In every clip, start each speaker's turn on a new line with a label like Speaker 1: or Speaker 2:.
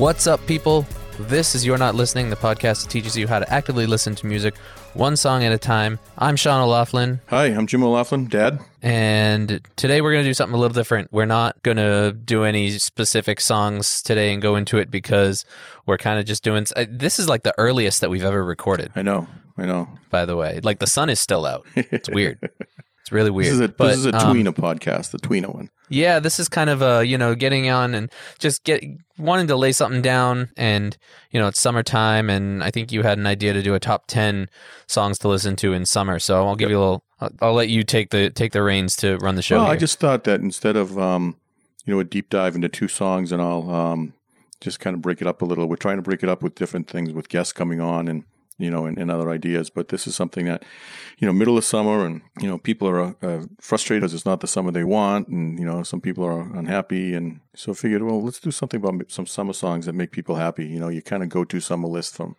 Speaker 1: What's up, people? This is You're Not Listening, the podcast that teaches you how to actively listen to music one song at a time. I'm Sean O'Laughlin,
Speaker 2: Hi, I'm Jim O'Laughlin, Dad.
Speaker 1: and today we're going to do something a little different. We're not going to do any specific songs today and go into it because we're kind of just doing. uh, This is like the earliest that we've ever recorded,
Speaker 2: I know, I know.
Speaker 1: by the way. Like the sun is still out. It's weird. It's really weird.
Speaker 2: This is a
Speaker 1: But,
Speaker 2: this is a
Speaker 1: um,
Speaker 2: podcast, the Tweena one.
Speaker 1: Yeah, this is kind of a you know getting on and just get wanting to lay something down, and you know it's summertime, and I think you had an idea to do a top ten songs to listen to in summer. So I'll give you a little. I'll, I'll let you take the take the reins to run the show.
Speaker 2: Well, I just thought that instead of um, you know, a deep dive into two songs, and I'll um, just kind of break it up a little. We're trying to break it up with different things, with guests coming on, and you know, and, and other ideas. But this is something that, you know, middle of summer, and you know, people are uh, frustrated because it's not the summer they want, and you know, some people are unhappy, and so I figured, well, let's do something about some summer songs that make people happy. You know, you kind of go to summer list from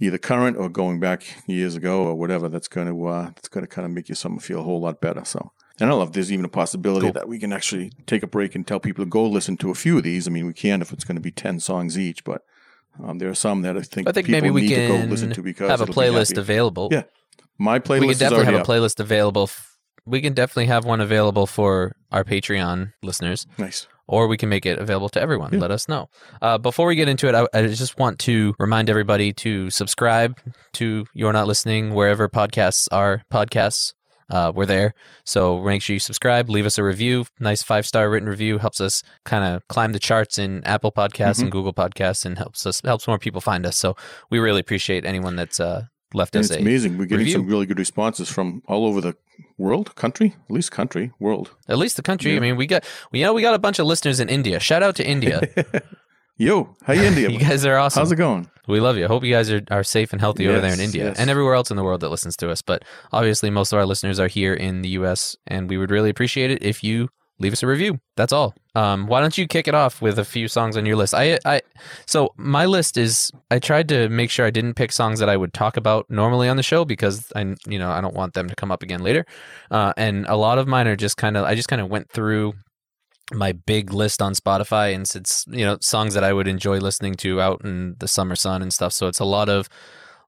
Speaker 2: either current or going back years ago or whatever. That's going to uh, that's going to kind of make your summer feel a whole lot better. So. And I don't know if there's even a possibility that we can actually take a break and tell people to go listen to a few of these. I mean, we can if it's going to be 10 songs each, but um, there are some that I think,
Speaker 1: I think
Speaker 2: people
Speaker 1: maybe we
Speaker 2: need to go listen to because
Speaker 1: have a playlist available.
Speaker 2: Yeah, My playlist
Speaker 1: we can definitely have a
Speaker 2: up.
Speaker 1: playlist available. F- we can definitely have one available for our Patreon listeners.
Speaker 2: Nice.
Speaker 1: or we can make it available to everyone.
Speaker 2: Yeah.
Speaker 1: Let us know. Uh, before we get into it, I, I just want to remind everybody to subscribe to You're Not Listening wherever podcasts are podcasts. Uh, we're there. So make sure you subscribe, leave us a review. Nice five star written review helps us kind of climb the charts in Apple Podcasts
Speaker 2: Mm-hmm.
Speaker 1: and Google Podcasts and helps us helps more people find us. So we really appreciate anyone that's uh, left
Speaker 2: And
Speaker 1: us
Speaker 2: it's
Speaker 1: a
Speaker 2: amazing. We're getting
Speaker 1: review.
Speaker 2: some really good responses from all over the world, country, at least country, world.
Speaker 1: at least the country. I mean, we got you know we got a bunch of listeners in India. Shout out to India.
Speaker 2: Yo, how you India?
Speaker 1: you guys are awesome.
Speaker 2: How's it going?
Speaker 1: We love you. Hope you guys are, are safe and healthy over there in India
Speaker 2: yes.
Speaker 1: and everywhere else in the world that listens to us. But obviously, most of our listeners are here in the U.S., and we would really appreciate it if you leave us a review. That's all. Um, why don't you kick it off with a few songs on your list? I, I, so my list is. I tried to make sure I didn't pick songs that I would talk about normally on the show because I, you know, I don't want them to come up again later. Uh, and a lot of mine are just kind of. I just kind of went through my big list on Spotify and it's you know songs that I would enjoy listening to out in the summer sun and stuff. So it's a lot of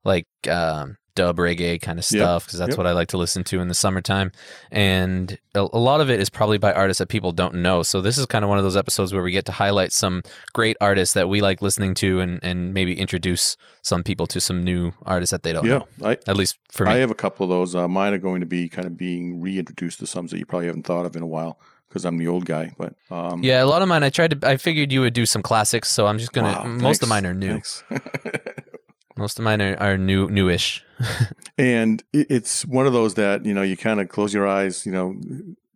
Speaker 1: like um, dub reggae kind of stuff because that's
Speaker 2: Yep.
Speaker 1: what I like to listen to in the summertime. And a, a lot of it is probably by artists that people don't know. So this is kind of one of those episodes where we get to highlight some great artists that we like listening to and and maybe introduce some people to some new artists that they don't
Speaker 2: Yeah,
Speaker 1: know.
Speaker 2: I,
Speaker 1: At least for me.
Speaker 2: I have a couple of those. Uh, mine are going to be kind of being reintroduced to some that you probably haven't thought of in a while because I'm the old guy. But um,
Speaker 1: yeah, a lot of mine. I tried to. I figured you would do some classics, so I'm just gonna.
Speaker 2: wow,
Speaker 1: most of mine are new. Most of mine are, are new, newish.
Speaker 2: And it- it's one of those that, you know, you kind of close your eyes, you know,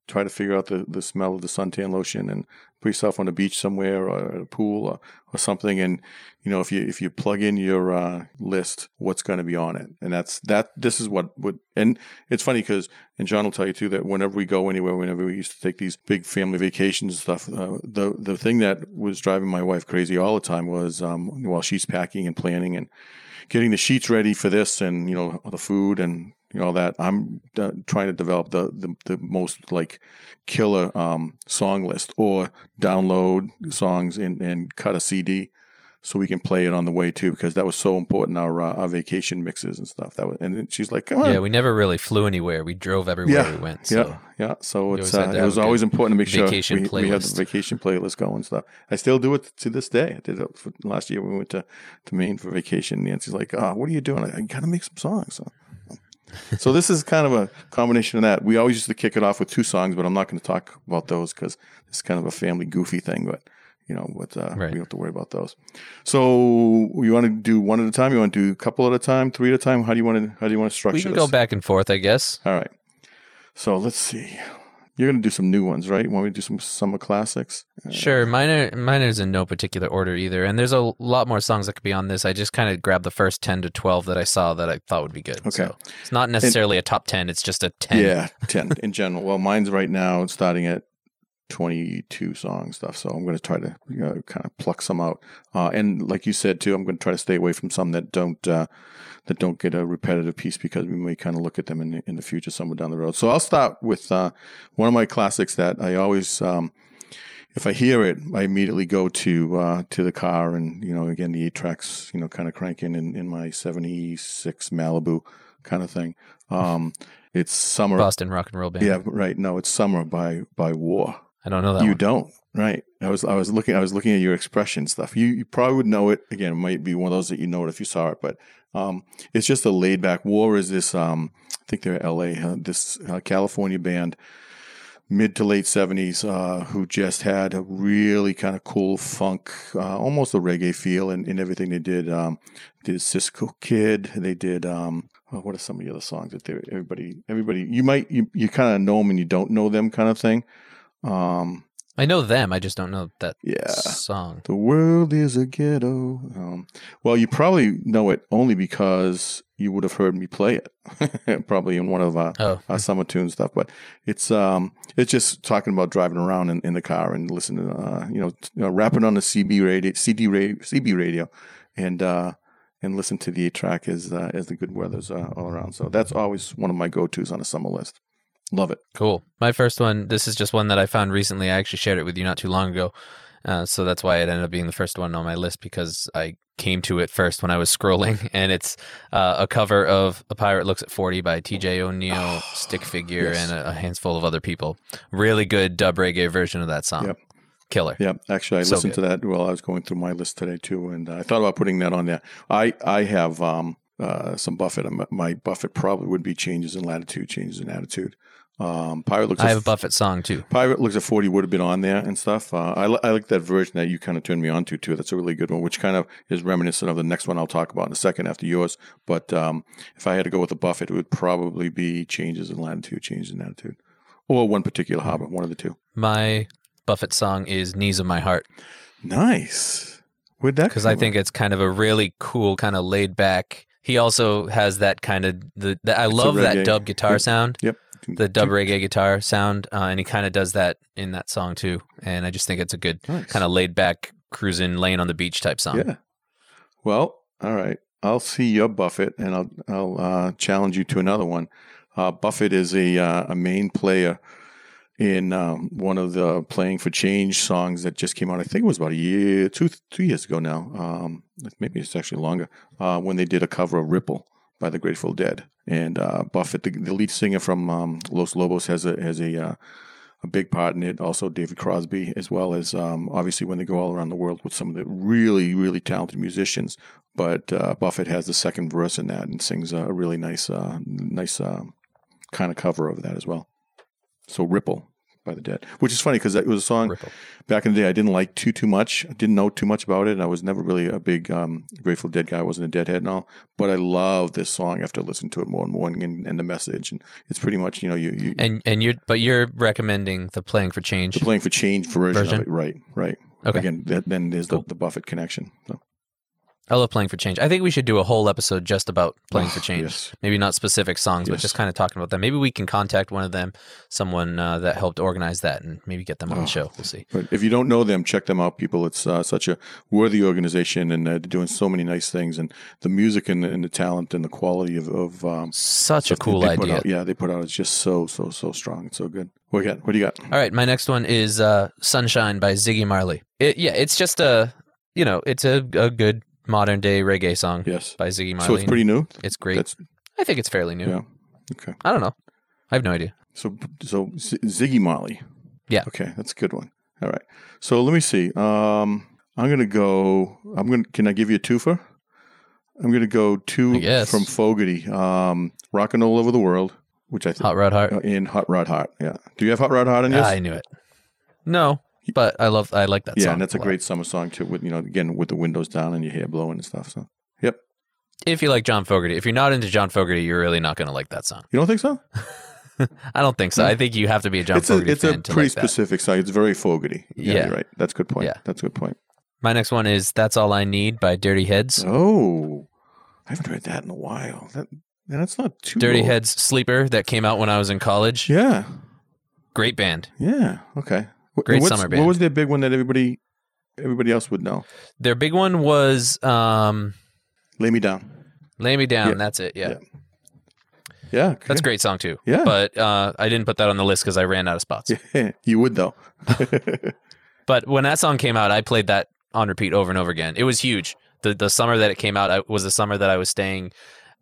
Speaker 2: try to figure out the, the smell of the suntan lotion and put yourself on a beach somewhere or a pool or, or something. And, you know, if you, if you plug in your uh, list, what's going to be on it. And that's, that, this is what would, and it's funny because, and John will tell you too, that whenever we go anywhere, whenever we used to take these big family vacations and stuff, uh, the, the thing that was driving my wife crazy all the time was um, while she's packing and planning and, getting the sheets ready for this and you know the food and you know that i'm uh, trying to develop the, the the most like killer um song list or download songs and and cut a cd so we can play it on the way too because that was so important our uh, our vacation mixes and stuff that was and she's like come on
Speaker 1: Yeah, we never really flew anywhere. We drove everywhere
Speaker 2: Yeah,
Speaker 1: we went. So.
Speaker 2: yeah, yeah. So it's uh, it was always important to make sure we, we had the vacation playlist going and stuff. I still do it to this day. I did it for last year. We went to, to Maine for vacation. Nancy's like, "Oh, what are you doing? I, I gotta make some songs." So, so this is kind of a combination of that. We always used to kick it off with two songs, but I'm not going to talk about those because it's kind of a family goofy thing. But you know, what uh,
Speaker 1: Right.
Speaker 2: we don't have to worry about those. So you want to do one at a time? You want to do a couple at a time, three at a time? How do you want to? How do you want to structure
Speaker 1: We can
Speaker 2: this?
Speaker 1: go back and forth, I guess.
Speaker 2: All right. So let's see. You're going to do some new ones, right? Want me to do some summer classics? Uh,
Speaker 1: Sure, mine are mine is in no particular order either, and there's a lot more songs that could be on this. I just kind of grabbed the first ten to twelve that I saw that I thought would be good.
Speaker 2: Okay.
Speaker 1: So it's not necessarily a top ten; it's just a ten.
Speaker 2: Yeah, 10 in general. Well, mine's right now starting at 22 song stuff. So I'm going to try to you know, kind of pluck some out. Uh, and like you said too, I'm going to try to stay away from some that don't uh, that don't get a repetitive piece because we may kind of look at them in the, in the future somewhere down the road. So I'll start with uh, one of my classics that I always um, if I hear it, I immediately go to uh, to the car and you know again the eight tracks you know kind of cranking in, in my '76 Malibu kind of thing. Um, it's summer.
Speaker 1: Boston rock and roll band.
Speaker 2: Yeah, right. No, it's summer by by War.
Speaker 1: I don't know that
Speaker 2: you
Speaker 1: one.
Speaker 2: don't, right? I was I was looking I was looking at your expression stuff. You you probably would know it. Again, it might be one of those that you know it if you saw it, but um, it's just a laid back. War is this. Um, I think they're L.A. Uh, this uh, California band, mid to late seventies, uh, who just had a really kind of cool funk, uh, almost a reggae feel in, in everything they did. Um, did Cisco Kid. They did. Um, oh, what are some of the other songs that they everybody everybody you might you, you kind of know them and you don't know them kind of thing. Um,
Speaker 1: I know them. I just don't know that
Speaker 2: yeah.
Speaker 1: song.
Speaker 2: The world is a ghetto. Um, well, you probably know it only because you would have heard me play it, probably in one of our,
Speaker 1: Oh.
Speaker 2: our summer tune stuff. But it's um, it's just talking about driving around in, in the car and listening, to, uh, you know, you know, rapping on the CB radio, CD radio, CB radio, and uh, and listen to the track as uh, as the good weather's uh, all around. So that's always one of my go tos on a summer list. Love it.
Speaker 1: Cool. My first one, this is just one that I found recently. I actually shared it with you not too long ago. Uh, so that's why it ended up being the first one on my list because I came to it first when I was scrolling. And it's uh, a cover of A Pirate Looks at 40 by TJ O'Neill, Stick Figure,
Speaker 2: yes.
Speaker 1: and a, a handful of other people. Really good dub reggae version of that song.
Speaker 2: Yep.
Speaker 1: Killer.
Speaker 2: Yeah, actually, I
Speaker 1: So
Speaker 2: listened to that while I was going through my list today too, and I thought about putting that on there. I I have um, uh, some Buffett. My Buffett probably would be changes in latitude, changes in attitude. Um, Pirate looks.
Speaker 1: I have a Buffett song too.
Speaker 2: Pirate looks at forty would have been on there and stuff. Uh, I li- I like that version that you kind of turned me on to too. That's a really good one, which kind of is reminiscent of the next one I'll talk about in a second after yours. But um, if I had to go with a Buffett, it would probably be changes in latitude, changes in attitude, or one particular harbor, one of the two.
Speaker 1: My Buffett song is Knees of My Heart
Speaker 2: Nice. Where'd that?
Speaker 1: because I think it's kind of a really cool, kind of laid back. He also has that kind of the, the I love that dub guitar
Speaker 2: Yep.
Speaker 1: sound.
Speaker 2: Yep.
Speaker 1: The dub reggae guitar sound, uh, and he kind of does that in that song too. And I just think it's a good
Speaker 2: Nice.
Speaker 1: kind of laid back, cruising, laying on the beach type song.
Speaker 2: Yeah. Well, all right. I'll see your Buffett, and I'll I'll uh, challenge you to another one. Uh, Buffett is a uh, a main player in um, one of the "Playing for Change" songs that just came out. I think it was about a year, two two years ago now. Um, maybe it's actually longer. Uh, when they did a cover of "Ripple" by the Grateful Dead, and uh, Buffett, the, the lead singer from um, Los Lobos, has a has a uh, a big part in it. Also, David Crosby, as well as um, obviously when they go all around the world with some of the really, really talented musicians. But uh, Buffett has the second verse in that and sings a really nice, uh, nice uh, kind of cover of that as well. So Ripple by the Dead, which is funny because it was a song
Speaker 1: Ripple.
Speaker 2: back in the day I didn't like too too much. I didn't know too much about it, and I was never really a big um, Grateful Dead guy. I wasn't a Deadhead and all, but I love this song after listening to it more and more, and, and the message. And it's pretty much you know you, you
Speaker 1: And and you're but you're recommending the playing for change.
Speaker 2: the playing for change version,
Speaker 1: Version?
Speaker 2: of it. Right, right.
Speaker 1: Okay.
Speaker 2: Again, that, then there's
Speaker 1: Cool.
Speaker 2: the, the Buffett connection. So.
Speaker 1: I love playing for change. I think we should do a whole episode just about playing for change.
Speaker 2: Yes.
Speaker 1: Maybe not specific songs, but just kind of talking about them. Maybe we can contact one of them, someone uh, that helped organize that, and maybe get them on
Speaker 2: Oh.
Speaker 1: the show. We'll see.
Speaker 2: But if you don't know them, check them out, people. It's uh, such a worthy organization, and uh, they're doing so many nice things. And the music and, and the talent and the quality of, of um,
Speaker 1: Such a cool idea.
Speaker 2: out- yeah, they put out is just so so so strong. It's so good. What do you got? What do you got?
Speaker 1: All right, my next one is uh, "Sunshine" by Ziggy Marley. It, yeah, it's just a, you know, it's a, a good modern day reggae song
Speaker 2: Yes.
Speaker 1: by Ziggy Marley.
Speaker 2: So it's pretty new.
Speaker 1: It's great.
Speaker 2: That's
Speaker 1: I think it's fairly new.
Speaker 2: yeah. Okay.
Speaker 1: I don't know. I have no idea.
Speaker 2: So so Z- Ziggy Marley.
Speaker 1: Yeah.
Speaker 2: Okay, that's a good one. All right. So let me see. Um, I'm gonna go. I'm gonna. Can I give you a twofer? I'm gonna go two from Fogerty. Um, rocking all over the world, which I think
Speaker 1: Hot Rod Heart.
Speaker 2: in Hot Rod Heart. Yeah. Do you have Hot Rod Heart on yours?
Speaker 1: I knew it. No, but I love. I like that song.
Speaker 2: yeah, and that's a great summer song too. With you know, again with the windows down and your hair blowing and stuff. So, yep.
Speaker 1: If you like John Fogerty, if you're not into John Fogerty, you're really not going to like that song.
Speaker 2: You don't think so?
Speaker 1: I don't think so. Hmm. I think you have to be a John
Speaker 2: it's a
Speaker 1: Fogerty
Speaker 2: it's
Speaker 1: fan
Speaker 2: a
Speaker 1: to
Speaker 2: pretty
Speaker 1: like that.
Speaker 2: specific song. It's very Fogerty. Yeah,
Speaker 1: Yeah.
Speaker 2: you're right. That's a good point.
Speaker 1: Yeah.
Speaker 2: That's a good point.
Speaker 1: My next one is "That's All I Need" by Dirty Heads.
Speaker 2: Oh, I haven't heard that in a while. That that's not too
Speaker 1: Dirty
Speaker 2: old.
Speaker 1: Heads Sleeper that came out when I was in college.
Speaker 2: Yeah,
Speaker 1: Great band.
Speaker 2: yeah. Okay.
Speaker 1: Great
Speaker 2: what's-
Speaker 1: summer band.
Speaker 2: What was their big one that everybody everybody else would know?
Speaker 1: Their big one was um,
Speaker 2: Lay me down.
Speaker 1: "Lay Me Down."
Speaker 2: Yeah.
Speaker 1: That's it. Yeah,
Speaker 2: Yeah. Yeah, okay.
Speaker 1: that's a great song too.
Speaker 2: Yeah.
Speaker 1: but uh, I didn't put that on the list because I ran out of spots.
Speaker 2: Yeah, you would though.
Speaker 1: But when that song came out, I played that on repeat over and over again. It was huge. The the summer that it came out I, was the summer that I was staying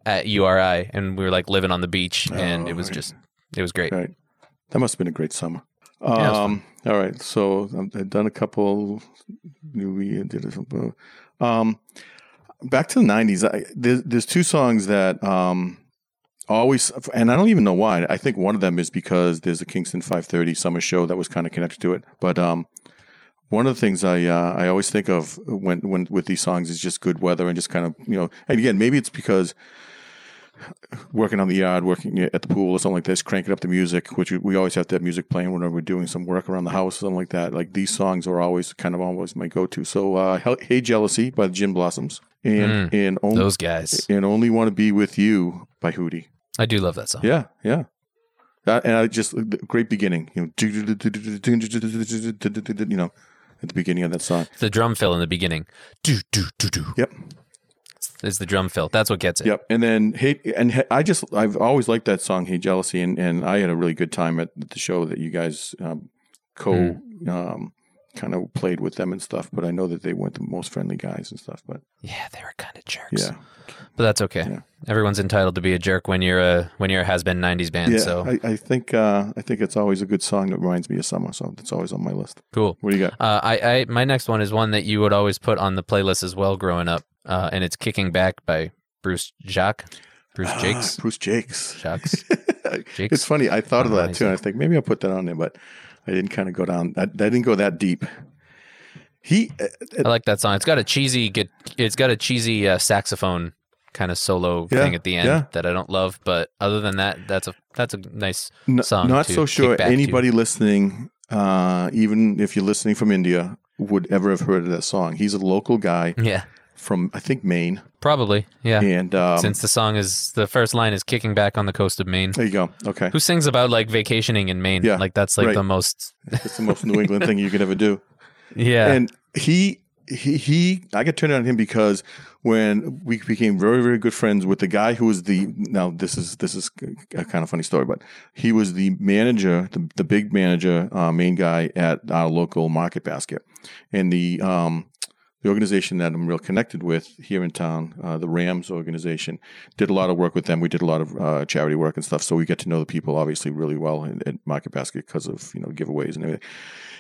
Speaker 1: at URI, and we were like living on the beach, and
Speaker 2: Oh,
Speaker 1: it was
Speaker 2: right.
Speaker 1: just it was great.
Speaker 2: Right. That must have been a great summer. Um, all right. So I've done a couple. New did it. Um, back to the '90s. I, there's, there's two songs that um, always, and I don't even know why. I think one of them is because there's a Kingston 530 summer show that was kind of connected to it. But um, one of the things I uh, I always think of when when with these songs is just good weather and just kind of you know. And again, maybe it's because working on the yard, working at the pool or something like this, cranking up the music, which we- always have to have music playing whenever we're doing some work around the house, something like that. Like these songs are always kind of always my go-to. So, uh, "Hey Jealousy" by the Gin Blossoms, and and only
Speaker 1: Those guys,
Speaker 2: and "Only Want to Be with You" by Hootie.
Speaker 1: I do love that song.
Speaker 2: Yeah, yeah. That, and I just great beginning, you know, you know, at the beginning of that song.
Speaker 1: The drum fill in the beginning, do do do do,
Speaker 2: Yep.
Speaker 1: Is the drum fill. That's what gets it.
Speaker 2: Yep. And then hey, and I just I've always liked that song, "Hey Jealousy," and, and I had a really good time at the show that you guys um, co um, kind of played with them and stuff. But I know that they weren't the most friendly guys and stuff. But
Speaker 1: Yeah, they were kind of jerks.
Speaker 2: yeah,
Speaker 1: but that's okay.
Speaker 2: Yeah.
Speaker 1: Everyone's entitled to be a jerk when you're a when you're a has been '90s band.
Speaker 2: yeah.
Speaker 1: so
Speaker 2: I, I think uh, I think it's always a good song that reminds me of summer. So it's always on my list.
Speaker 1: cool.
Speaker 2: What do you got?
Speaker 1: Uh, I, I my next one is one that you would always put on the playlist as well growing up, uh, and it's "Kicking Back" by Bruce Jacques. Bruce Jakes.
Speaker 2: Ah, Bruce Jakes.
Speaker 1: Jakes?
Speaker 2: It's funny. I thought of that too, and I think maybe I'll put that on there, but I didn't kind of go down. I, I didn't go that deep. He, uh,
Speaker 1: I like that song. It's got a cheesy, get, it's got a cheesy uh, saxophone kind of solo
Speaker 2: Yeah,
Speaker 1: thing at the end
Speaker 2: yeah.
Speaker 1: that I don't love, but other than that, that's a that's a nice song.
Speaker 2: not so sure
Speaker 1: back to.
Speaker 2: anybody listening, uh, even if you're listening from India, would ever have heard of that song. He's a local guy
Speaker 1: Yeah,
Speaker 2: from I think Maine,
Speaker 1: probably. Yeah,
Speaker 2: and um,
Speaker 1: since the song is the first line is "Kicking Back on the Coast of Maine."
Speaker 2: there you go. Okay,
Speaker 1: Who sings about like vacationing in Maine?
Speaker 2: Yeah,
Speaker 1: like that's like
Speaker 2: right.
Speaker 1: the most.
Speaker 2: it's the most New England thing you could ever do.
Speaker 1: Yeah,
Speaker 2: And he, he, he, I got turned on him because when we became very, very good friends with the guy who was the now this is this is a kind of funny story, but he was the manager, the, the big manager, uh, main guy at our local Market Basket, and the um, the organization that I'm real connected with here in town, uh, the Rams organization, did a lot of work with them. We did a lot of uh, charity work and stuff, so we get to know the people obviously really well at, Market Basket because of you know giveaways and everything.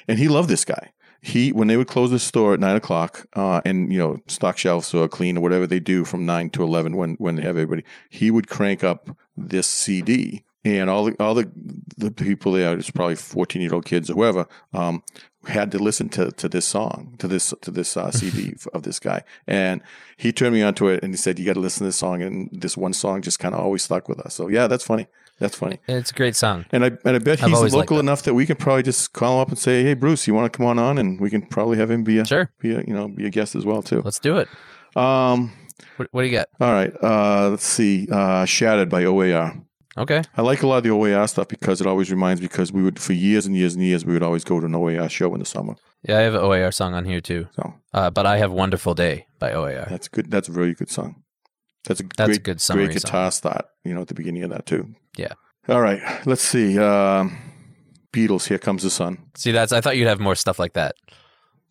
Speaker 2: And he loved this guy. He when they would close the store at nine o'clock, uh, and you know stock shelves or clean or whatever they do from nine to eleven when when they have everybody, he would crank up this CD. And all the all the the people there, it's probably fourteen year old kids or whoever, um, had to listen to, to this song, to this to this uh, CD of this guy. And he turned me onto it, and he said, "You got to listen to this song." And this one song just kind of always stuck with us. So yeah, that's funny. That's funny.
Speaker 1: it's a great song.
Speaker 2: And I and I bet
Speaker 1: I've
Speaker 2: he's local
Speaker 1: that.
Speaker 2: enough that we can probably just call him up and say, "Hey, Bruce, you want to come on on?" And we can probably have him be a
Speaker 1: Sure,
Speaker 2: be a you know be a guest as well too.
Speaker 1: let's do it.
Speaker 2: Um,
Speaker 1: What, what do you got?
Speaker 2: all right. Uh, let's see. Uh, Shattered by OAR.
Speaker 1: Okay,
Speaker 2: I like a lot of the OAR stuff because it always reminds me because we would for years and years and years we would always go to an OAR show in the summer.
Speaker 1: yeah, I have an OAR song on here too,
Speaker 2: So
Speaker 1: uh, but I have "Wonderful Day" by OAR.
Speaker 2: that's good. That's a very good song. That's a
Speaker 1: That's
Speaker 2: great,
Speaker 1: a good
Speaker 2: great guitar start. You know, at the beginning of that too.
Speaker 1: Yeah.
Speaker 2: All right. Let's see. Um, Beatles. Here comes the sun.
Speaker 1: See, that's I thought you'd have more stuff like that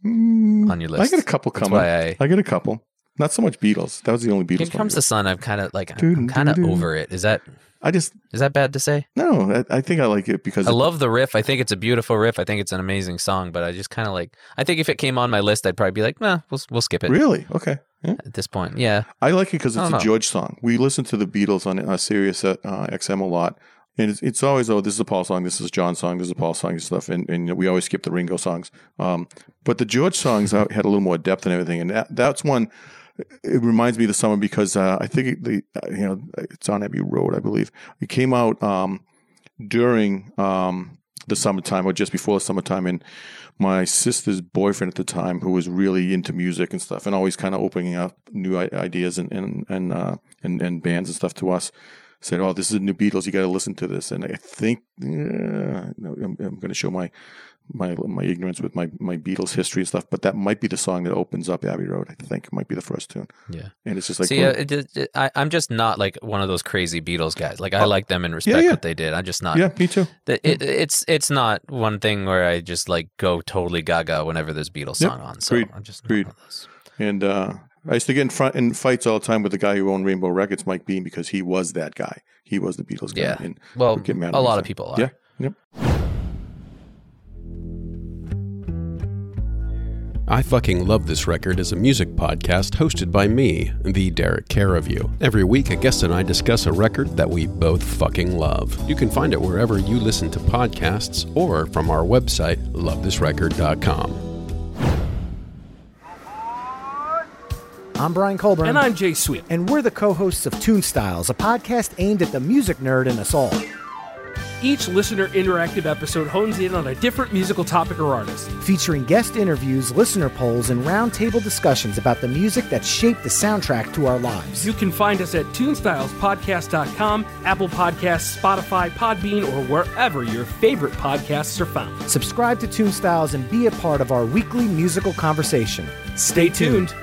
Speaker 2: Mm,
Speaker 1: on your list.
Speaker 2: I got a couple coming.
Speaker 1: I.
Speaker 2: I get a couple. Not so much Beatles. That was the only Beatles.
Speaker 1: Here comes the sun. I'm kind of like I'm
Speaker 2: Doo-doo,
Speaker 1: kind of over it. Is that
Speaker 2: I just
Speaker 1: is that bad to say?
Speaker 2: no. I, I think I like it because
Speaker 1: I
Speaker 2: it-
Speaker 1: love the riff. I think it's a beautiful riff. I think it's an amazing song. But I just kind of like. I think if it came on my list, I'd probably be like, nah, we'll we'll skip it
Speaker 2: really okay. Yeah.
Speaker 1: at this point. Yeah,
Speaker 2: I like it because it's a
Speaker 1: know.
Speaker 2: George song. We listen to the Beatles on uh, Sirius uh, XM a lot, and it's, it's always oh this is a Paul song, this is a John song, this is a Paul song and stuff, and, and we always skip the Ringo songs. Um, but the George songs uh, had a little more depth and everything, and that, that's one. It reminds me of the summer because uh, I think the uh, you know it's on Abbey Road, I believe. It came out um, during um, the summertime or just before the summertime, and my sister's boyfriend at the time, who was really into music and stuff, and always kind of opening up new ideas and and and, uh, and and bands and stuff to us, said, "Oh, this is the new Beatles. You got to listen to this." And I think yeah, I'm, I'm going to show my my my ignorance with my my Beatles history and stuff. But that might be the song that opens up Abbey Road. I think it might be the first tune,
Speaker 1: Yeah.
Speaker 2: and it's just like
Speaker 1: See,
Speaker 2: well,
Speaker 1: uh, it, it, it- I, I'm just not like one of those crazy Beatles guys. Like I like them and respect
Speaker 2: Oh. yeah.
Speaker 1: what they did. I'm just not.
Speaker 2: yeah, me too.
Speaker 1: It, it, it's it's not one thing where I just like go totally gaga whenever there's Beatles
Speaker 2: Yep.
Speaker 1: song on. So
Speaker 2: Agreed.
Speaker 1: I'm just not
Speaker 2: Agreed.
Speaker 1: one of those.
Speaker 2: And uh, I used to get in front in fights all the time with the guy who owned Rainbow Records, Mike Bean, because he was that guy. He was the Beatles guy.
Speaker 1: Yeah.
Speaker 2: And
Speaker 1: Well,
Speaker 2: get mad
Speaker 1: a lot of people are.
Speaker 2: Yeah. Yep.
Speaker 3: I Fucking Love This Record is a music podcast hosted by me, the Derek Care of You. Every week, a guest and I discuss a record that we both fucking love. You can find it wherever you listen to podcasts or from our website, lovethisrecord.com.
Speaker 4: I'm Brian Colburn.
Speaker 5: And I'm Jay Sweet.
Speaker 4: and we're the co-hosts of Tune Styles, a podcast aimed at the music nerd in us all.
Speaker 5: Each listener interactive episode hones in on a different musical topic or artist.
Speaker 4: Featuring guest interviews, listener polls, and roundtable discussions about the music that shaped the soundtrack to our lives.
Speaker 5: You can find us at TuneStylesPodcast.com, Apple Podcasts, Spotify, Podbean, or wherever your favorite podcasts are found.
Speaker 4: Subscribe to Tune Styles and be a part of our weekly musical conversation.
Speaker 5: Stay tuned.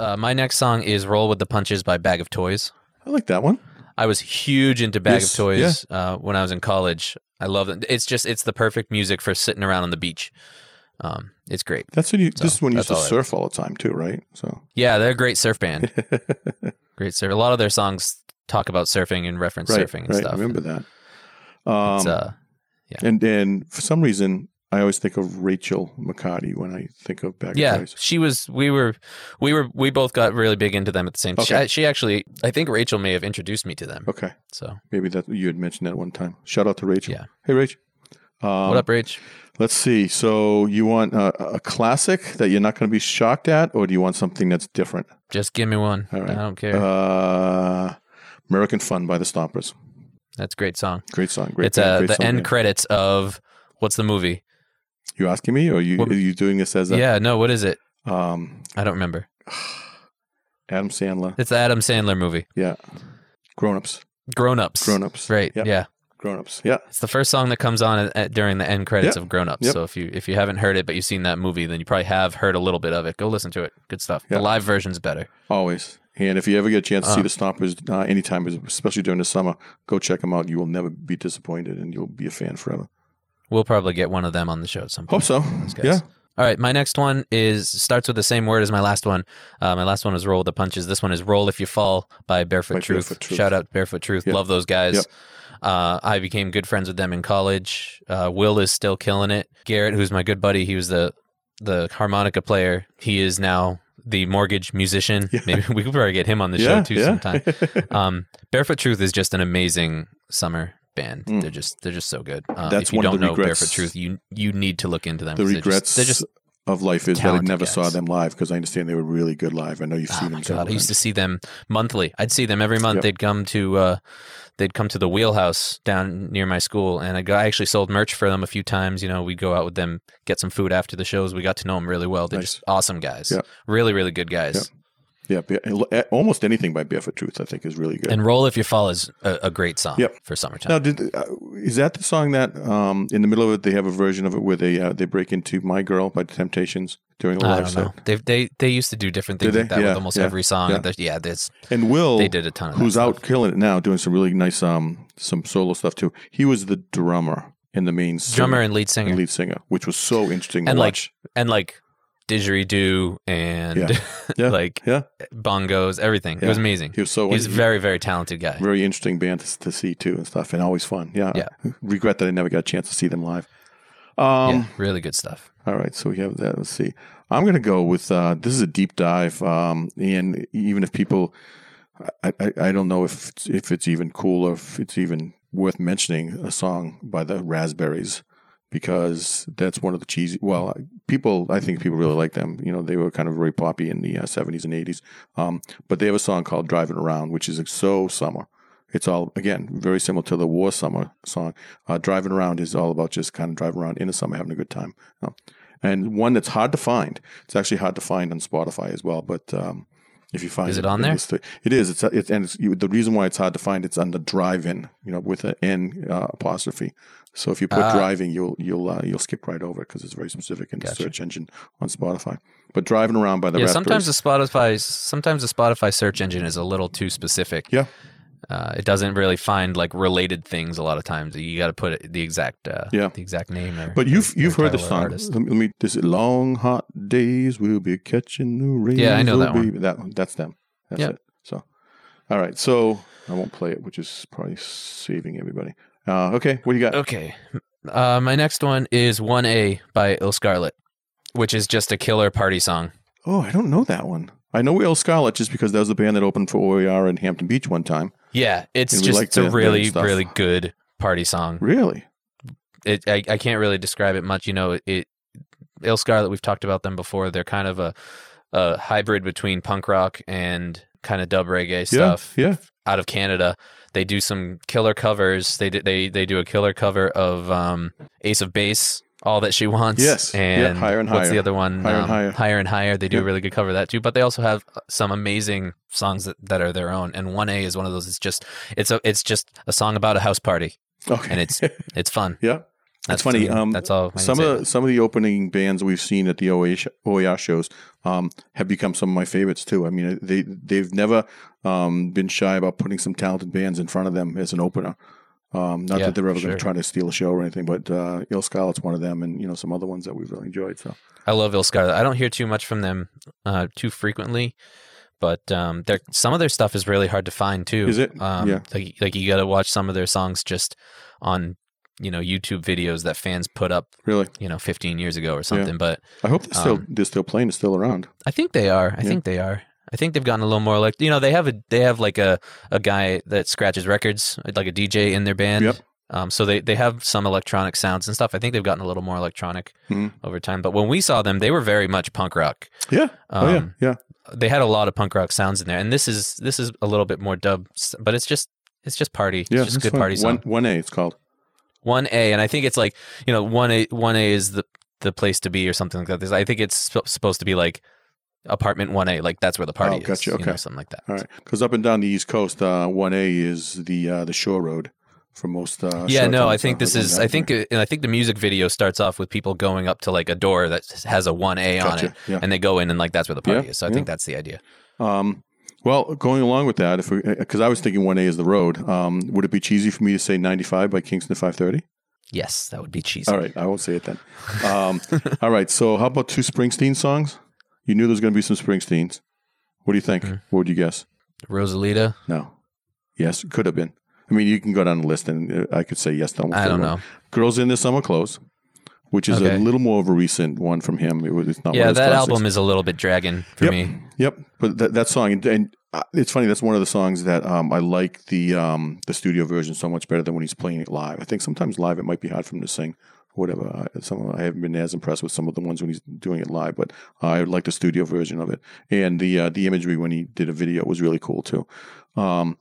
Speaker 1: Uh, my next song is "Roll with the Punches" by Bag of Toys.
Speaker 2: I like that one.
Speaker 1: I was huge into Bag
Speaker 2: Yes,
Speaker 1: of Toys uh, when I was in college. I love it. It's just it's the perfect music for sitting around on the beach. Um, it's great.
Speaker 2: That's when you. this is when you used to
Speaker 1: all
Speaker 2: surf all the time too, right? So
Speaker 1: Yeah, they're a great surf band. great surf. A lot of their songs talk about surfing and reference
Speaker 2: right,
Speaker 1: surfing and
Speaker 2: right.
Speaker 1: stuff.
Speaker 2: I remember that.
Speaker 1: It's,
Speaker 2: Um,
Speaker 1: uh,
Speaker 2: and and for some reason, I always think of Rachel McCarty when I think of Bag of
Speaker 1: yeah,
Speaker 2: Toys.
Speaker 1: she was. We were, we were, we both got really big into them at the same time.
Speaker 2: Okay.
Speaker 1: She, she actually, I think Rachel may have introduced me to them.
Speaker 2: Okay,
Speaker 1: So,
Speaker 2: maybe that you had mentioned that one time. Shout out to Rachel.
Speaker 1: Yeah.
Speaker 2: Hey, Rach. Um,
Speaker 1: what up, Rach?
Speaker 2: Let's see. So you want a, a classic that you're not going to be shocked at, or do you want something that's different?
Speaker 1: Just give me one.
Speaker 2: All right.
Speaker 1: I don't care.
Speaker 2: Uh, American Fun by the Stompers.
Speaker 1: That's a great song.
Speaker 2: Great song. Great.
Speaker 1: it's
Speaker 2: band,
Speaker 1: uh,
Speaker 2: great
Speaker 1: the
Speaker 2: song,
Speaker 1: end
Speaker 2: yeah.
Speaker 1: credits of what's the movie?
Speaker 2: You asking me, or you
Speaker 1: What-
Speaker 2: are you doing this as a
Speaker 1: yeah, no, what is it?
Speaker 2: um,
Speaker 1: I don't remember.
Speaker 2: Adam Sandler?
Speaker 1: It's the Adam Sandler movie.
Speaker 2: Yeah, Grown Ups.
Speaker 1: Grown Ups.
Speaker 2: Grown Ups.
Speaker 1: Right.
Speaker 2: Yep.
Speaker 1: Yeah.
Speaker 2: Grown Ups. Yeah.
Speaker 1: It's the first song that comes on at, at- during the end credits
Speaker 2: Yep.
Speaker 1: of Grown Ups.
Speaker 2: Yep.
Speaker 1: So if you if you haven't heard it but you've seen that movie, then you probably have heard a little bit of it. Go listen to it. Good stuff. The live version's better.
Speaker 2: Always. And if you ever get a chance to see
Speaker 1: Uh.
Speaker 2: the Stompers uh, anytime, especially during the summer, go check them out. You will never be disappointed, and you'll be a fan forever.
Speaker 1: We'll probably get one of them on the show at some point.
Speaker 2: Hope so. Yeah.
Speaker 1: All right, my next one is starts with the same word as my last one. Uh, my last one was "Roll with the Punches." This one is "Roll If You Fall" by Barefoot
Speaker 2: By
Speaker 1: Truth.
Speaker 2: Barefoot Truth.
Speaker 1: Shout out Barefoot Truth.
Speaker 2: Yep.
Speaker 1: Love those guys.
Speaker 2: Yep.
Speaker 1: Uh, I became good friends with them in college. Uh, Will is still killing it. Garrett, who's my good buddy, he was the the harmonica player. He is now the mortgage musician.
Speaker 2: Yeah.
Speaker 1: Maybe we could probably get him on the
Speaker 2: yeah.
Speaker 1: show too
Speaker 2: yeah.
Speaker 1: sometime. um, Barefoot Truth is just an amazing summer band.
Speaker 2: Mm.
Speaker 1: They're just they're just so good. Uh,
Speaker 2: That's
Speaker 1: if you
Speaker 2: one of
Speaker 1: don't
Speaker 2: the
Speaker 1: know
Speaker 2: regrets-
Speaker 1: Barefoot Truth, you you need to look into them.
Speaker 2: the
Speaker 1: 'cause they're just-
Speaker 2: regrets
Speaker 1: they're just
Speaker 2: of life is that I never saw them live because I understand they were really good live. I know you've
Speaker 1: Oh
Speaker 2: seen them.
Speaker 1: god! I used to see them monthly. I'd see them every month.
Speaker 2: Yep.
Speaker 1: They'd come to uh, they'd come to the Wheelhouse down near my school, and I, go, I actually sold merch for them a few times. You know, we'd go out with them, get some food after the shows. We got to know them really well. They're
Speaker 2: Nice.
Speaker 1: just awesome guys.
Speaker 2: Yep.
Speaker 1: Really, really good guys.
Speaker 2: Yep. Yeah, almost anything by Barefoot Truth I think is really good.
Speaker 1: And "Roll If You Fall" is a, a great song
Speaker 2: Yep.
Speaker 1: for summertime.
Speaker 2: now, did uh, is that the song that um, in the middle of it they have a version of it where they uh, they break into "My Girl" by the Temptations during the
Speaker 1: I
Speaker 2: live
Speaker 1: don't
Speaker 2: set?
Speaker 1: know. They they they used to do different things like that
Speaker 2: Yeah,
Speaker 1: with almost
Speaker 2: yeah,
Speaker 1: every song.
Speaker 2: yeah.
Speaker 1: And yeah, there's
Speaker 2: And Will,
Speaker 1: they did a ton of
Speaker 2: who's
Speaker 1: stuff.
Speaker 2: out killing it now, doing some really nice um some solo stuff too. He was the drummer in the main singer-
Speaker 1: drummer and lead singer,
Speaker 2: and lead singer, which was so interesting to
Speaker 1: And, like,
Speaker 2: watch.
Speaker 1: and like didgeridoo and
Speaker 2: Yeah. Yeah,
Speaker 1: like
Speaker 2: yeah,
Speaker 1: bongos, everything. It was amazing.
Speaker 2: he was so
Speaker 1: He's a very, very talented guy.
Speaker 2: very interesting band to, to see too and stuff, and always fun. Yeah,
Speaker 1: Yeah.
Speaker 2: Regret that I never got a chance to see them live. Um,
Speaker 1: really good stuff.
Speaker 2: All right, so we have that. Let's see. I'm going to go with uh, this is a deep dive, um, and even if people, I, I, I don't know if it's, if it's even cool or if it's even worth mentioning a song by the Raspberries because that's one of the cheesy. Well, people, I think people really like them. You know, they were kind of very poppy in the uh, 70s and 80s. Um, but they have a song called "Driving Around," which is so summer. It's all again very similar to the War Summer song. Uh, driving around is all about just kind of driving around in the summer, having a good time. And one that's hard to find. It's actually hard to find on Spotify as well. But um, If you find
Speaker 1: Is it
Speaker 2: in
Speaker 1: on there?
Speaker 2: it is. It's it's and it's, you, the reason why it's hard to find it's on the drive-in, you know, with an N uh, apostrophe. So if you put
Speaker 1: Ah.
Speaker 2: driving, you'll you'll uh, you'll skip right over because it's very specific in
Speaker 1: Gotcha.
Speaker 2: the search engine on Spotify. But driving around by the
Speaker 1: yeah, sometimes the Spotify sometimes the Spotify search engine is a little too specific.
Speaker 2: Yeah.
Speaker 1: Uh, it doesn't really find like related things a lot of times. You got to put it, the exact uh,
Speaker 2: Yeah.
Speaker 1: the exact name or
Speaker 2: But you've
Speaker 1: or
Speaker 2: you've heard the song.
Speaker 1: artist.
Speaker 2: Let me, let me this is long hot days we'll be catching the rain.
Speaker 1: Yeah, I know that one.
Speaker 2: That one. That's them. That's
Speaker 1: Yep.
Speaker 2: it. So, all right. So I won't play it, which is probably saving everybody. Uh, okay, what do you got?
Speaker 1: Okay. Uh, my next one is 1A by illScarlett, which is just a killer party song.
Speaker 2: Oh, I don't know that one. I know illScarlett just because that was the band that opened for OAR in Hampton Beach one time.
Speaker 1: Yeah, it's just
Speaker 2: like
Speaker 1: a really, really good party song.
Speaker 2: Really?
Speaker 1: It, I, I can't really describe it much. You know, it illScarlett, we've talked about them before. They're kind of a, a hybrid between punk rock and kind of dub reggae stuff.
Speaker 2: Yeah.
Speaker 1: out of Canada. They do some killer covers. They did, they they do a killer cover of um, Ace of Base, All That She Wants.
Speaker 2: Yes. Yeah,
Speaker 1: and
Speaker 2: Higher and
Speaker 1: What's the
Speaker 2: Higher.
Speaker 1: other one?
Speaker 2: Higher and
Speaker 1: Um,
Speaker 2: Higher.
Speaker 1: Higher and Higher. They do
Speaker 2: Yeah.
Speaker 1: a really good cover of that too. But they also have some amazing songs that, that are their own. And One A is one of those. It's just it's a it's just a song about a house party,
Speaker 2: Okay.
Speaker 1: and it's it's fun.
Speaker 2: yeah.
Speaker 1: That's
Speaker 2: funny, um,
Speaker 1: that's all.
Speaker 2: Some of the, some of the opening bands we've seen at the sh- OAR shows um, have become some of my favorites too. I mean, they they've never um, been shy about putting some talented bands in front of them as an opener. Um, not
Speaker 1: Yeah,
Speaker 2: that they're ever
Speaker 1: sure.
Speaker 2: going to try to steal a show or anything, but uh, illScarlett's one of them, and you know some other ones that we've really enjoyed. So
Speaker 1: I love illScarlett. I don't hear too much from them uh, too frequently, but um, their some of their stuff is really hard to find too.
Speaker 2: Is it?
Speaker 1: Um,
Speaker 2: Yeah.
Speaker 1: Like like you got to watch some of their songs just on you know YouTube videos that fans put up
Speaker 2: really,
Speaker 1: you know 15 years ago or something. But
Speaker 2: I hope they're still
Speaker 1: Um,
Speaker 2: they're still playing, they're still around.
Speaker 1: I think they are. I
Speaker 2: Yeah.
Speaker 1: think they are. I think they've gotten a little more like you know they have a they have like a a guy that scratches records like a DJ in their band.
Speaker 2: Yep.
Speaker 1: Um, so they, they have some electronic sounds and stuff. I think they've gotten a little more electronic
Speaker 2: Mhm.
Speaker 1: over time. But when we saw them, they were very much punk rock.
Speaker 2: Yeah. oh yeah.
Speaker 1: Um,
Speaker 2: Yeah.
Speaker 1: they had a lot of punk rock sounds in there, and this is this is a little bit more dub, but it's just it's just party.
Speaker 2: Yeah.
Speaker 1: it's just
Speaker 2: it's
Speaker 1: good
Speaker 2: fun.
Speaker 1: party song.
Speaker 2: One one A, it's called.
Speaker 1: One A, and I think it's like you know one A one A is the the place to be or something like that. I think it's sp- supposed to be like apartment one A, like that's where the party
Speaker 2: Oh,
Speaker 1: is.
Speaker 2: gotcha.
Speaker 1: you know,
Speaker 2: Okay.
Speaker 1: something like that.
Speaker 2: All right, because up and down the East Coast, one A is the uh, the shore road for most. Uh,
Speaker 1: yeah, no, I think
Speaker 2: uh,
Speaker 1: this is. I think uh, I think the music video starts off with people going up to like a door that has a one A on it,
Speaker 2: Yeah.
Speaker 1: and they go in and like that's where the party
Speaker 2: Yeah,
Speaker 1: is. So I
Speaker 2: yeah.
Speaker 1: think that's the idea.
Speaker 2: Um, well, going along with that, if because I was thinking one A is the road, um, would it be cheesy for me to say ninety five by Kingston five thirty?
Speaker 1: Yes, that would be cheesy.
Speaker 2: All right, I won't say it then. Um, all right, so how about two Springsteen songs? You knew there was going to be some Springsteens. What do you think?
Speaker 1: Mm-hmm.
Speaker 2: What would you guess?
Speaker 1: Rosalita.
Speaker 2: No. Yes, could have been. I mean, you can go down the list, and uh, I could say yes. To almost
Speaker 1: I don't know.
Speaker 2: Girls in the Summer Clothes, which is
Speaker 1: Okay.
Speaker 2: a little more of a recent one from him. It was it's not
Speaker 1: Yeah, that
Speaker 2: classics.
Speaker 1: album is a little bit dragging for
Speaker 2: yep.
Speaker 1: me.
Speaker 2: Yep. But that, that song, and, and uh, it's funny. That's one of the songs that um, I like the um, the studio version so much better than when he's playing it live. I think sometimes live it might be hard for him to sing. Whatever. I, some I haven't been as impressed with some of the ones when he's doing it live, but I like the studio version of it. And the uh, the imagery when he did a video was really cool too. Um,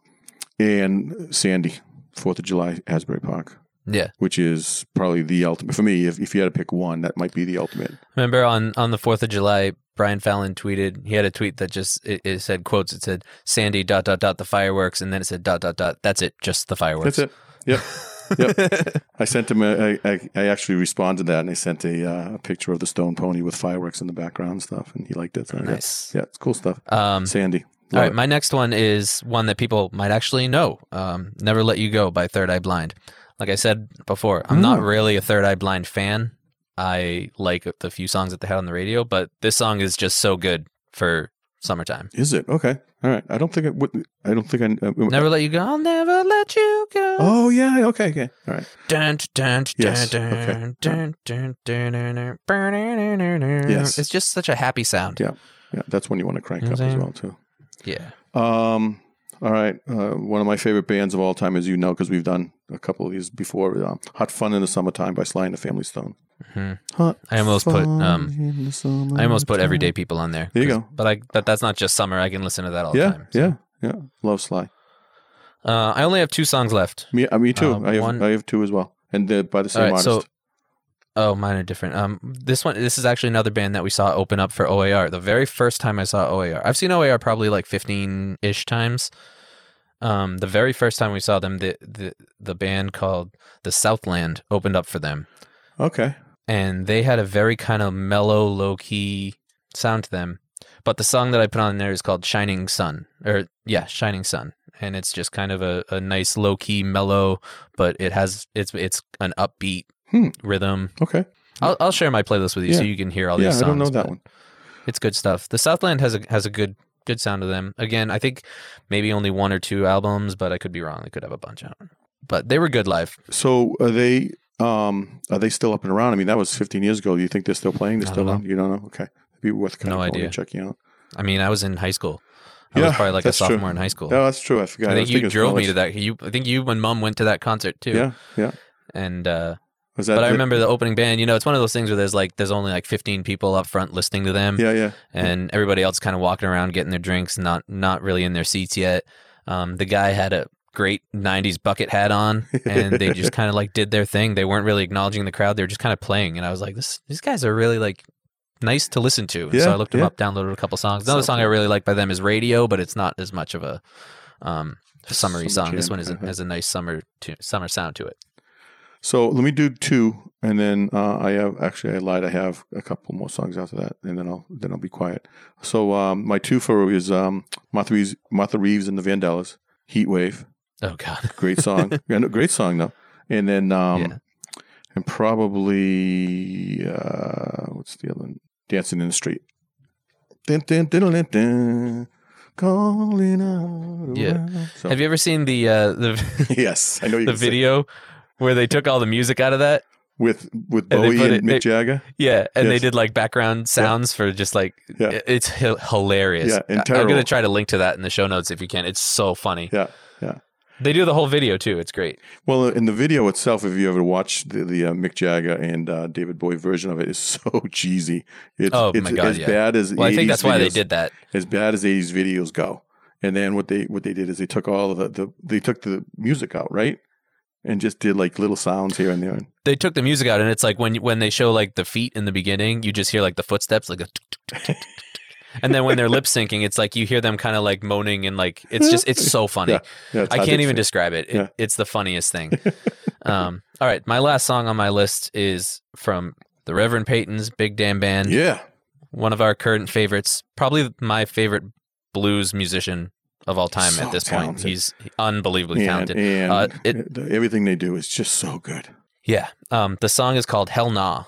Speaker 2: and Sandy, Fourth of July, Asbury Park,
Speaker 1: Yeah.
Speaker 2: which is probably the ultimate for me. If, if you had to pick one, that might be the ultimate.
Speaker 1: Remember on on the Fourth of July, Brian Fallon tweeted. He had a tweet that just it, it said quotes. It said Sandy dot dot dot the fireworks, and then it said dot dot dot. That's it, just the fireworks.
Speaker 2: That's it. Yep. Yep. I sent him. A, I, actually responded to that, and I sent a, uh, a picture of the stone pony with fireworks in the background and stuff, and he liked it. So.
Speaker 1: Nice.
Speaker 2: Yeah, it's cool stuff.
Speaker 1: Um,
Speaker 2: Sandy.
Speaker 1: All right,
Speaker 2: it.
Speaker 1: my next one is one that people might actually know. Um, Never Let You Go by Third Eye Blind. Like I said before, I'm not
Speaker 2: Oh.
Speaker 1: really a Third Eye Blind fan. I like the few songs that they had on the radio, but this song is just so good for summertime.
Speaker 2: Is it okay? All right. I don't think it would. I don't think I. Uh,
Speaker 1: Never let you go. I'll never let you go.
Speaker 2: Oh yeah. Okay. Okay. All right.
Speaker 1: Dun, dun, dun,
Speaker 2: Yes,
Speaker 1: dun,
Speaker 2: okay.
Speaker 1: dun, dun, dun, dun, dun, dun.
Speaker 2: Yes.
Speaker 1: It's just such a happy sound.
Speaker 2: Yeah. Yeah. That's when you want to crank
Speaker 1: You know
Speaker 2: up as well too.
Speaker 1: Yeah.
Speaker 2: Um. All right. Uh, one of my favorite bands of all time, as you know, because we've done a couple of these before. Um, Hot Fun in the Summertime by Sly and the Family Stone.
Speaker 1: Mhm. I almost put, um, I almost put Everyday People on there.
Speaker 2: There you go.
Speaker 1: But I but that's not just summer. I can listen to that all the
Speaker 2: Yeah.
Speaker 1: time. so.
Speaker 2: Yeah. Yeah. Love Sly.
Speaker 1: Uh, I only have two songs left.
Speaker 2: Me, uh, me too.
Speaker 1: Um,
Speaker 2: I have
Speaker 1: one-
Speaker 2: I have two as well, and they're by the same
Speaker 1: right, so-
Speaker 2: artist.
Speaker 1: Oh, mine are different. Um, this one, this is actually another band that we saw open up for OAR. The very first time I saw OAR, I've seen OAR probably like fifteen ish times. Um, the very first time we saw them, the the the band called the Southland opened up for them,
Speaker 2: Okay.
Speaker 1: And they had a very kind of mellow, low key sound to them. But the song that I put on there is called "Shining Sun," or yeah, "Shining Sun," and it's just kind of a, a nice, low key, mellow, but it has it's it's an upbeat
Speaker 2: Hmm.
Speaker 1: rhythm.
Speaker 2: Okay.
Speaker 1: I'll I'll share my playlist with you so you can hear all
Speaker 2: yeah,
Speaker 1: these songs.
Speaker 2: I don't know that one.
Speaker 1: It's good stuff. The Southland has a has a good good sound to them. Again, I think maybe only one or two albums, but I could be wrong. They could have a bunch out. But they were good live.
Speaker 2: So are they? Um, are they still up and around? I mean, that was 15 years ago. Do you think they're still playing? They're
Speaker 1: I
Speaker 2: still on? You don't know? Okay, It'd be worth kind
Speaker 1: No
Speaker 2: of
Speaker 1: idea.
Speaker 2: checking out.
Speaker 1: I mean, I was in high school. I
Speaker 2: Yeah,
Speaker 1: was probably like a
Speaker 2: that's true.
Speaker 1: sophomore in high school.
Speaker 2: No, that's true. I forgot.
Speaker 1: I think
Speaker 2: was
Speaker 1: you
Speaker 2: thinking it was
Speaker 1: drove me to that. You, I think you and Mom went to that concert too.
Speaker 2: Yeah, yeah.
Speaker 1: And uh,
Speaker 2: Was that?
Speaker 1: but I remember the opening band. You know, it's one of those things where there's like there's only like 15 people up front listening to them.
Speaker 2: Yeah, yeah.
Speaker 1: and everybody else kind of walking around getting their drinks, not not really in their seats yet. Um, the guy had a great '90s bucket hat on, and they just kind of like did their thing. They weren't really acknowledging the crowd; they were just kind of playing. And I was like, "This these guys are really like nice to listen to." And so I looked them
Speaker 2: yeah.
Speaker 1: up, downloaded a couple songs. Another
Speaker 2: Sounds
Speaker 1: song I really like by them is "Radio," but it's not as much of a um, summery
Speaker 2: Summer
Speaker 1: song. This one is a,
Speaker 2: okay.
Speaker 1: has a nice summer tu- summer sound to it.
Speaker 2: So let me do two, and then uh, I have actually I lied. I have a couple more songs after that, and then I'll then I'll be quiet. So um, my two for is um, Martha Reeves, Martha Reeves and the Vandellas, Heat Wave,
Speaker 1: Oh God,
Speaker 2: great song, Yeah, great song though. And then um,
Speaker 1: Yeah.
Speaker 2: and probably uh, what's the other one? Dancing in the Street. Dun, dun, dun, dun, calling out.
Speaker 1: Yeah.
Speaker 2: So,
Speaker 1: have you ever seen the uh, the
Speaker 2: yes, I know you
Speaker 1: the
Speaker 2: can say-
Speaker 1: video where they took all the music out of that?
Speaker 2: with with Bowie
Speaker 1: put
Speaker 2: and
Speaker 1: it-
Speaker 2: Mick Jagger.
Speaker 1: Yeah, and they did like background sounds for just like
Speaker 2: Yeah.
Speaker 1: it's hilarious.
Speaker 2: Yeah, and
Speaker 1: I- I'm gonna try to link to that in the show notes if you can. It's so funny.
Speaker 2: Yeah, yeah.
Speaker 1: They do the whole video too. It's great.
Speaker 2: Well, in the video itself, if you ever watch the, the uh, Mick Jagger and uh, David Bowie version of it, is so cheesy. It's,
Speaker 1: Oh,
Speaker 2: it's
Speaker 1: my God,
Speaker 2: as
Speaker 1: yeah.
Speaker 2: bad as
Speaker 1: Well, I think
Speaker 2: 80s
Speaker 1: that's why they did that.
Speaker 2: as bad as 80s videos go. And then what they what they did is they took all of the, the they took the music out, right? And just did like little sounds here and there.
Speaker 1: They took the music out, and it's like when when they show like the feet in the beginning, you just hear like the footsteps, like a. And then when they're lip syncing, it's like you hear them kind of like moaning and like it's just it's so funny.
Speaker 2: Yeah, yeah, it's
Speaker 1: I can't even describe it. It-
Speaker 2: Yeah.
Speaker 1: It's the funniest thing. um, all right, my last song on my list is from the Reverend Peyton's Big Damn Band.
Speaker 2: Yeah,
Speaker 1: one of our current favorites, probably my favorite blues musician of all time
Speaker 2: So
Speaker 1: at this point. He's unbelievably
Speaker 2: and,
Speaker 1: talented.
Speaker 2: and
Speaker 1: Uh, it-
Speaker 2: everything they do is just so good.
Speaker 1: Yeah. Um, the song is called Hell Nah.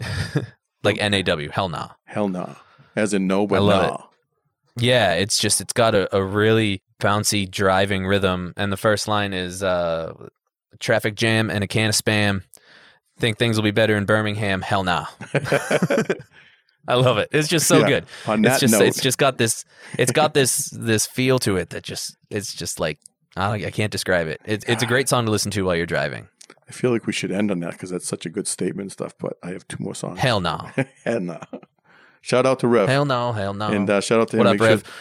Speaker 1: like N A W, Hell Nah.
Speaker 2: Hell nah, as in no, but
Speaker 1: I
Speaker 2: nah.
Speaker 1: it. Yeah, it's just it's got a, a really bouncy driving rhythm. And the first line is uh traffic jam and a can of spam. Think things will be better in Birmingham. Hell nah. I love it. It's just so
Speaker 2: Yeah.
Speaker 1: good.
Speaker 2: On
Speaker 1: it's
Speaker 2: that
Speaker 1: just
Speaker 2: note,
Speaker 1: it's just got this it's got this this feel to it that just it's just like I, don't, I can't describe it. It's it's a great song to listen to while you're driving.
Speaker 2: I feel like we should end on that because that's such a good statement and stuff. But I have two more songs.
Speaker 1: Hell no.
Speaker 2: and uh, shout out to Rev.
Speaker 1: Hell no. Hell no.
Speaker 2: And uh, shout out to
Speaker 1: What
Speaker 2: him.
Speaker 1: up,
Speaker 2: Make sure-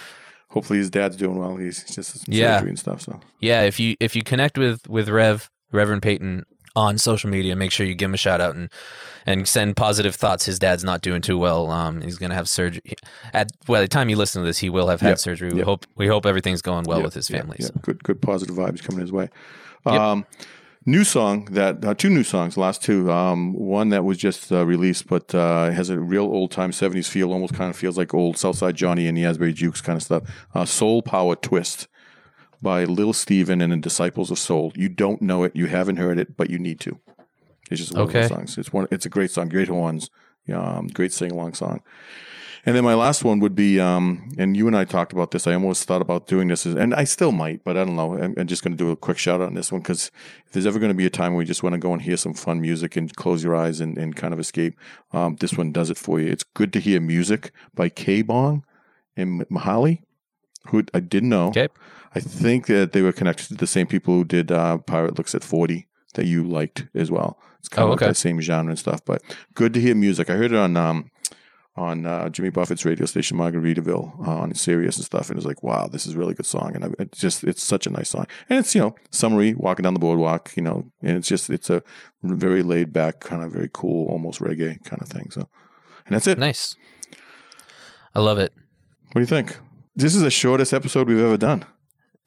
Speaker 2: hopefully his dad's doing well. He's just
Speaker 1: Yeah.
Speaker 2: surgery and stuff. So
Speaker 1: yeah, if you if you connect with with Rev Reverend Peyton on social media, make sure you give him a shout out and and send positive thoughts. His dad's not doing too well. Um, he's gonna have surgery. At well, the time you listen to this, he will have had
Speaker 2: Yeah.
Speaker 1: surgery. We
Speaker 2: Yeah.
Speaker 1: hope we hope everything's going well
Speaker 2: Yeah,
Speaker 1: with his family. so.
Speaker 2: good good positive vibes coming his way.
Speaker 1: Yep.
Speaker 2: Um, new song that uh, two new songs, last two. Um, one that was just uh, released, but uh, has a real old time '70s feel. Almost kind of feels like old Southside Johnny and the Asbury Jukes kind of stuff. Uh, Soul Power Twist by Lil Steven and the Disciples of Soul. You don't know it, you haven't heard it, but you need to. It's just one
Speaker 1: Okay.
Speaker 2: of those songs. It's one. It's a great song. Great horns. Um, great sing along song. And then my last one would be, um, and you and I talked about this. I almost thought about doing this, and I still might, but I don't know. I'm, I'm just going to do a quick shout out on this one because if there's ever going to be a time where you just want to go and hear some fun music and close your eyes and, and kind of escape, um, this one does it for you. It's good to hear music by K Bong and Mahali, who I didn't know.
Speaker 1: Okay.
Speaker 2: I think that they were connected to the same people who did uh, Pirate Looks at 40 that you liked as well. It's kind
Speaker 1: Oh,
Speaker 2: of
Speaker 1: okay.
Speaker 2: like that same genre and stuff, but good to hear music. I heard it on um, on uh, Jimmy Buffett's radio station, Margaritaville, uh, on Sirius and stuff. And it was like, wow, this is a really good song. And I, it's just, it's such a nice song. And it's, you know, summery, walking down the boardwalk, you know, and it's just, it's a very laid back, kind of very cool, almost reggae kind of thing. So, and that's it.
Speaker 1: Nice. I love it.
Speaker 2: What do you think? This is the shortest episode we've ever done.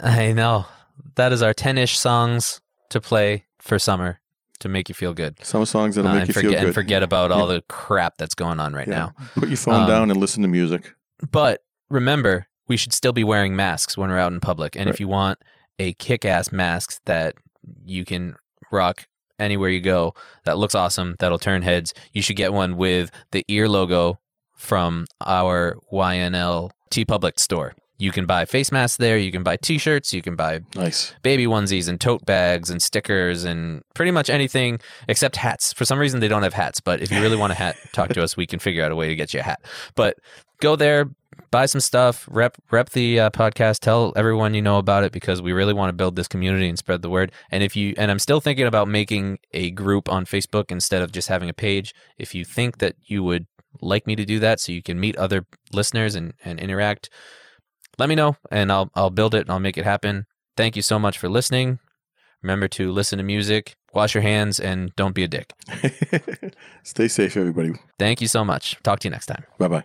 Speaker 1: I know. That is our 10 ish songs to play for summer to make you feel good.
Speaker 2: Some songs that'll
Speaker 1: Uh,
Speaker 2: make you
Speaker 1: forget,
Speaker 2: feel good.
Speaker 1: and forget about all the crap that's going on right
Speaker 2: Yeah.
Speaker 1: now.
Speaker 2: Put your phone
Speaker 1: Um,
Speaker 2: down and listen to music.
Speaker 1: But remember, we should still be wearing masks when we're out in public. And
Speaker 2: Right.
Speaker 1: if you want a kick ass mask that you can rock anywhere you go, that looks awesome, that'll turn heads, you should get one with the ear logo from our YNL TeePublic store. You can buy face masks there, you can buy t shirts, you can buy
Speaker 2: Nice.
Speaker 1: baby onesies and tote bags and stickers and pretty much anything except hats. For some reason, they don't have hats, but if you really want a hat, talk to us. We can figure out a way to get you a hat. But go there, buy some stuff, rep rep the uh, podcast, tell everyone you know about it because we really want to build this community and spread the word. And if you and I'm still thinking about making a group on Facebook instead of just having a page. If you think that you would like me to do that so you can meet other listeners and, and interact, let me know and I'll I'll build it and I'll make it happen. Thank you so much for listening. Remember to listen to music, wash your hands, and don't be a dick.
Speaker 2: Stay safe, everybody.
Speaker 1: Thank you so much. Talk to you next time.
Speaker 2: Bye bye.